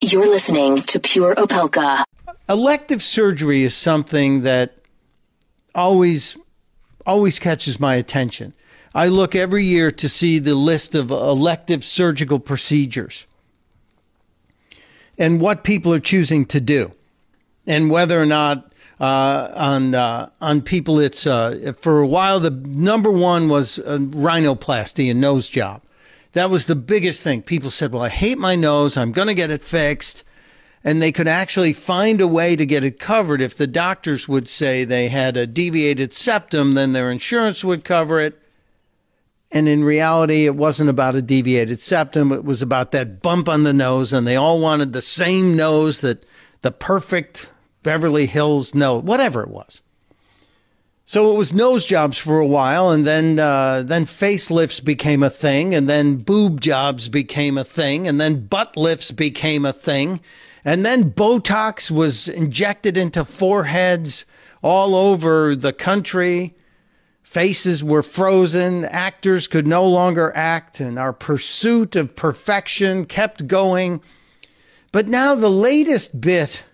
You're listening to Pure Opelka. Elective surgery is something that always always catches my attention. I look every year to see the list of elective surgical procedures and what people are choosing to do, and whether or not uh, on uh, on people it's uh, for a while the number one was rhinoplasty and nose job. That was the biggest thing. People said, "Well, I hate my nose. I'm going to get it fixed." And they could actually find a way to get it covered. If the doctors would say they had a deviated septum, then their insurance would cover it. And in reality, it wasn't about a deviated septum. It was about that bump on the nose. And they all wanted the same nose that the perfect Beverly Hills nose, whatever it was. So it was nose jobs for a while, and then uh, then facelifts became a thing, and then boob jobs became a thing, and then butt lifts became a thing, and then Botox was injected into foreheads all over the country. Faces were frozen, actors could no longer act, and our pursuit of perfection kept going. But now the latest bit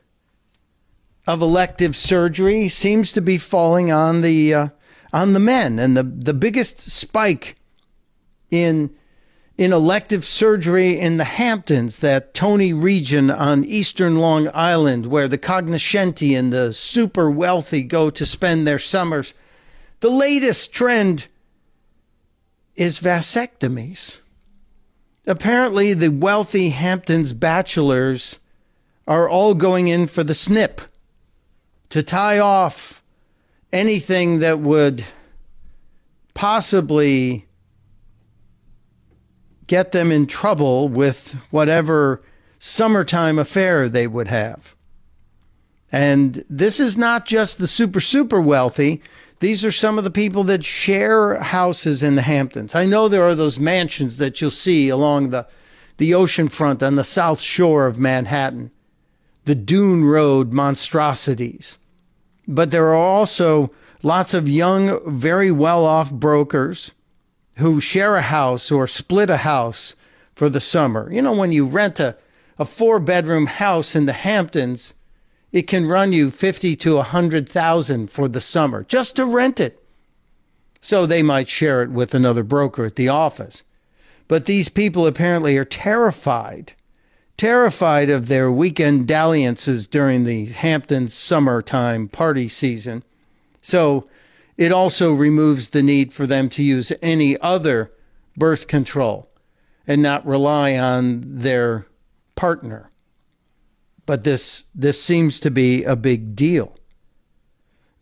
of elective surgery seems to be falling on the uh, on the men, and the the biggest spike in in elective surgery in the Hamptons, that Tony region on eastern Long Island, where the cognoscenti and the super wealthy go to spend their summers. The latest trend is vasectomies. Apparently, the wealthy Hamptons bachelors are all going in for the snip to tie off anything that would possibly get them in trouble with whatever summertime affair they would have. And this is not just the super, super wealthy. These are some of the people that share houses in the Hamptons. I know there are those mansions that you'll see along the, the ocean front on the south shore of Manhattan, the Dune Road monstrosities but there are also lots of young, very well off brokers who share a house or split a house for the summer. You know, when you rent a, a four bedroom house in the Hamptons, it can run you 50 to 100,000 for the summer just to rent it. So they might share it with another broker at the office. But these people apparently are terrified terrified of their weekend dalliances during the Hampton summertime party season. So it also removes the need for them to use any other birth control and not rely on their partner. But this this seems to be a big deal.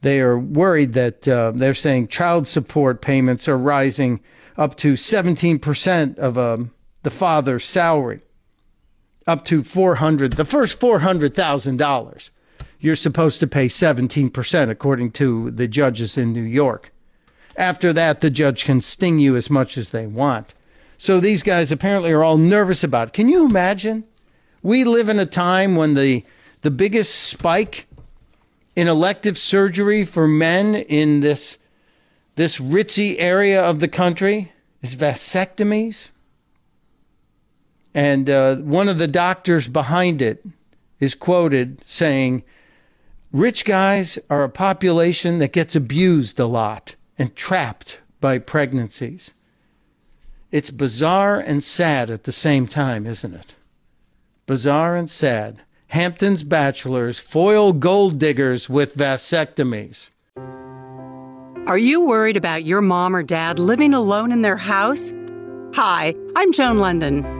They are worried that uh, they're saying child support payments are rising up to 17% of um, the father's salary up to 400 the first $400,000 you're supposed to pay 17% according to the judges in New York. After that the judge can sting you as much as they want. So these guys apparently are all nervous about it. Can you imagine? We live in a time when the the biggest spike in elective surgery for men in this this ritzy area of the country is vasectomies. And uh, one of the doctors behind it is quoted saying, Rich guys are a population that gets abused a lot and trapped by pregnancies. It's bizarre and sad at the same time, isn't it? Bizarre and sad. Hampton's bachelors foil gold diggers with vasectomies. Are you worried about your mom or dad living alone in their house? Hi, I'm Joan Lunden.